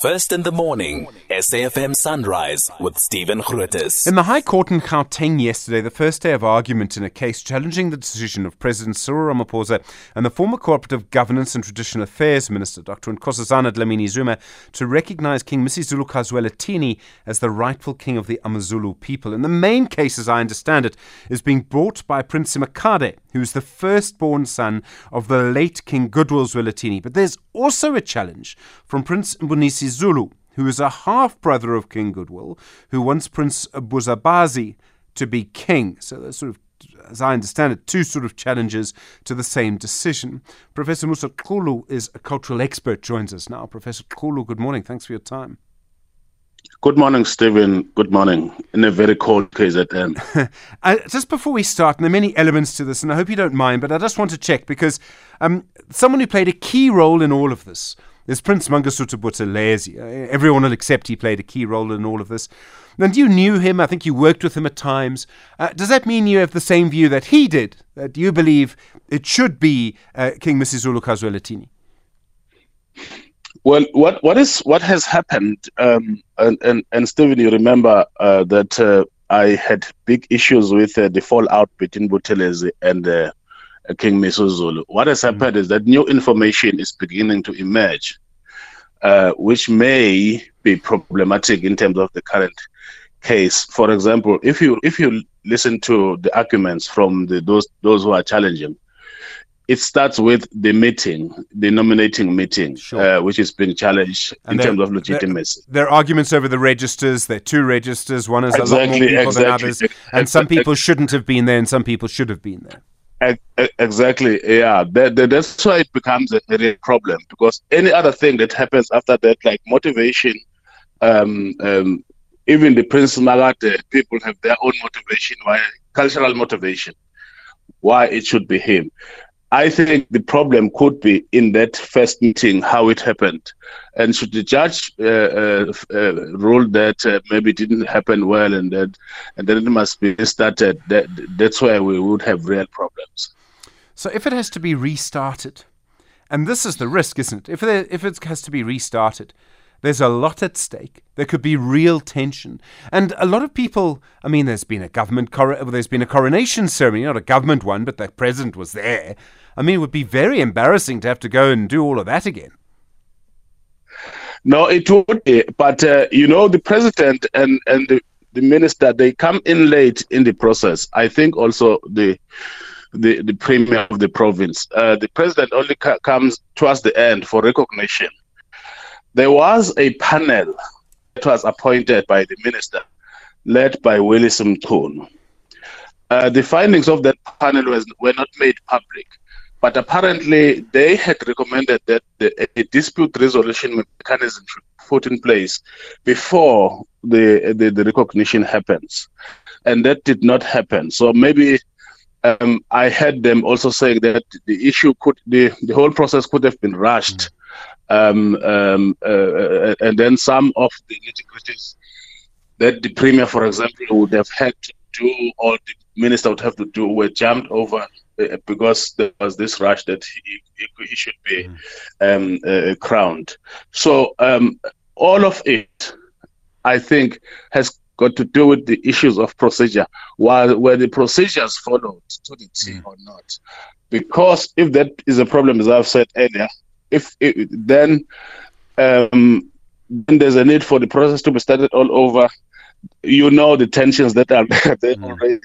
First in the morning, SAFM Sunrise with Stephen Grootes. In the High Court in Gauteng yesterday, the first day of argument in a case challenging the decision of President Cyril Ramaphosa and the former Cooperative Governance and Traditional Affairs Minister, Dr. Nkosazana Dlamini Zuma, to recognize King Misuzulu Kazwelithini as the rightful king of the AmaZulu people. And the main case, as I understand it, is being brought by Prince Simakade, who is the firstborn son of the late King Goodwill Zwelithini. But there's also a challenge from Prince Mbonisi Zulu, who is a half brother of King Goodwill, who wants Prince Buzabazi to be king. So there's sort of as I understand it, two sort of challenges to the same decision. Professor Musa Xulu is a cultural expert, joins us now. Professor Xulu, good morning. Thanks for your time. Good morning, Stephen. Good morning. In a very cold KZN. uh, just before we start, and there are many elements to this, and I hope you don't mind, but I just want to check because um, someone who played a key role in all of this is Prince Mangosuthu Buthelezi. Uh, everyone will accept he played a key role in all of this. And you knew him. I think you worked with him at times. Uh, does that mean you have the same view that he did? That you believe it should be uh, King Misuzulu Kazwelithini? Well, what what is what has happened? Um, and, and and Stephen, you remember uh, that uh, I had big issues with uh, the fallout between Buthelezi and King Misuzulu. What has mm-hmm. happened is that new information is beginning to emerge, uh, which may be problematic in terms of the current case. For example, if you if you listen to the arguments from the, those those who are challenging, it starts with the meeting, the nominating meeting, sure. uh, which is being challenged and in terms of legitimacy. There, are arguments over the registers. There are two registers. One is exactly, a lot more people exactly. than others, and some people shouldn't have been there, and some people should have been there. Exactly. Yeah. That, that, that's why it becomes a, real problem because any other thing that happens after that, like motivation, um, um, even the Prince Magate people have their own motivation, why cultural motivation, why it should be him. I think the problem could be in that first meeting, how it happened. And should the judge uh, uh, uh, rule that uh, maybe didn't happen well and that and then it must be restarted, that, that's where we would have real problems. So if it has to be restarted, and this is the risk, isn't it? If it, if it has to be restarted, there's a lot at stake. There could be real tension. And a lot of people, I mean, there's been a government, cor- there's been a coronation ceremony, not a government one, but the president was there. I mean, it would be very embarrassing to have to go and do all of that again. No, it would be. But, uh, you know, the president and, and the, the minister, they come in late in the process. I think also the the, the premier of the province. Uh, the president only ca- comes towards the end for recognition. There was a panel that was appointed by the minister, led by Willies Mchunu. Uh, the findings of that panel was, were not made public, but apparently they had recommended that the, a dispute resolution mechanism should be put in place before the, the, the recognition happens. And that did not happen. So maybe um, I heard them also saying that the issue could, the, the whole process could have been rushed um, um, uh, uh, and then some of the nitty-gritties that the premier, for example, would have had to do, or the minister would have to do, were jumped over uh, because there was this rush that he, he, should be mm. um, uh, crowned. So um, all of it, I think, has got to do with the issues of procedure, while where the procedures followed to the T mm. or not. Because if that is a problem, as I've said earlier, if it, then um, then there's a need for the process to be started all over. You know the tensions that are there mm. already.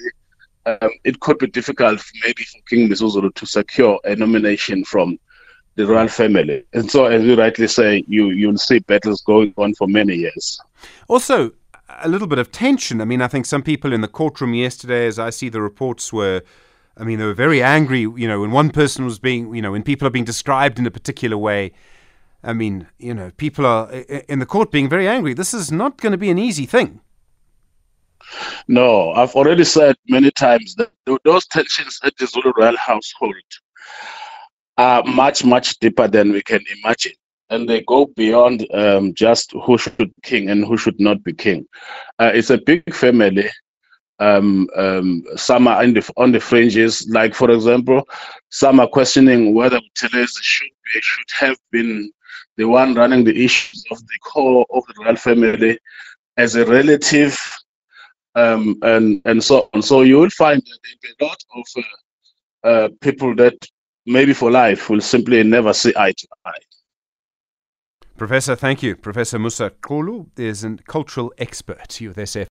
Um, it could be difficult, maybe for King Misuzulu to secure a nomination from the royal family. And so, as you rightly say, you you'll see battles going on for many years. Also, a little bit of tension. I mean, I think some people in the courtroom yesterday, as I see the reports, were I mean, they were very angry, you know, when one person was being, you know, when people are being described in a particular way. I mean, you know, people are in the court being very angry. This is not going to be an easy thing. No, I've already said many times that those tensions at the Zulu royal household are much, much deeper than we can imagine. And they go beyond um, just who should be king and who should not be king. Uh, it's a big family um, um, some are the, on the fringes. Like for example, some are questioning whether Buthelezi should be should have been the one running the issues of the core of the royal family, as a relative, um, and and so on. So you will find that a lot of uh, uh, people that maybe for life will simply never see eye to eye. Professor, thank you. Professor Musa Xulu is a cultural expert with SF.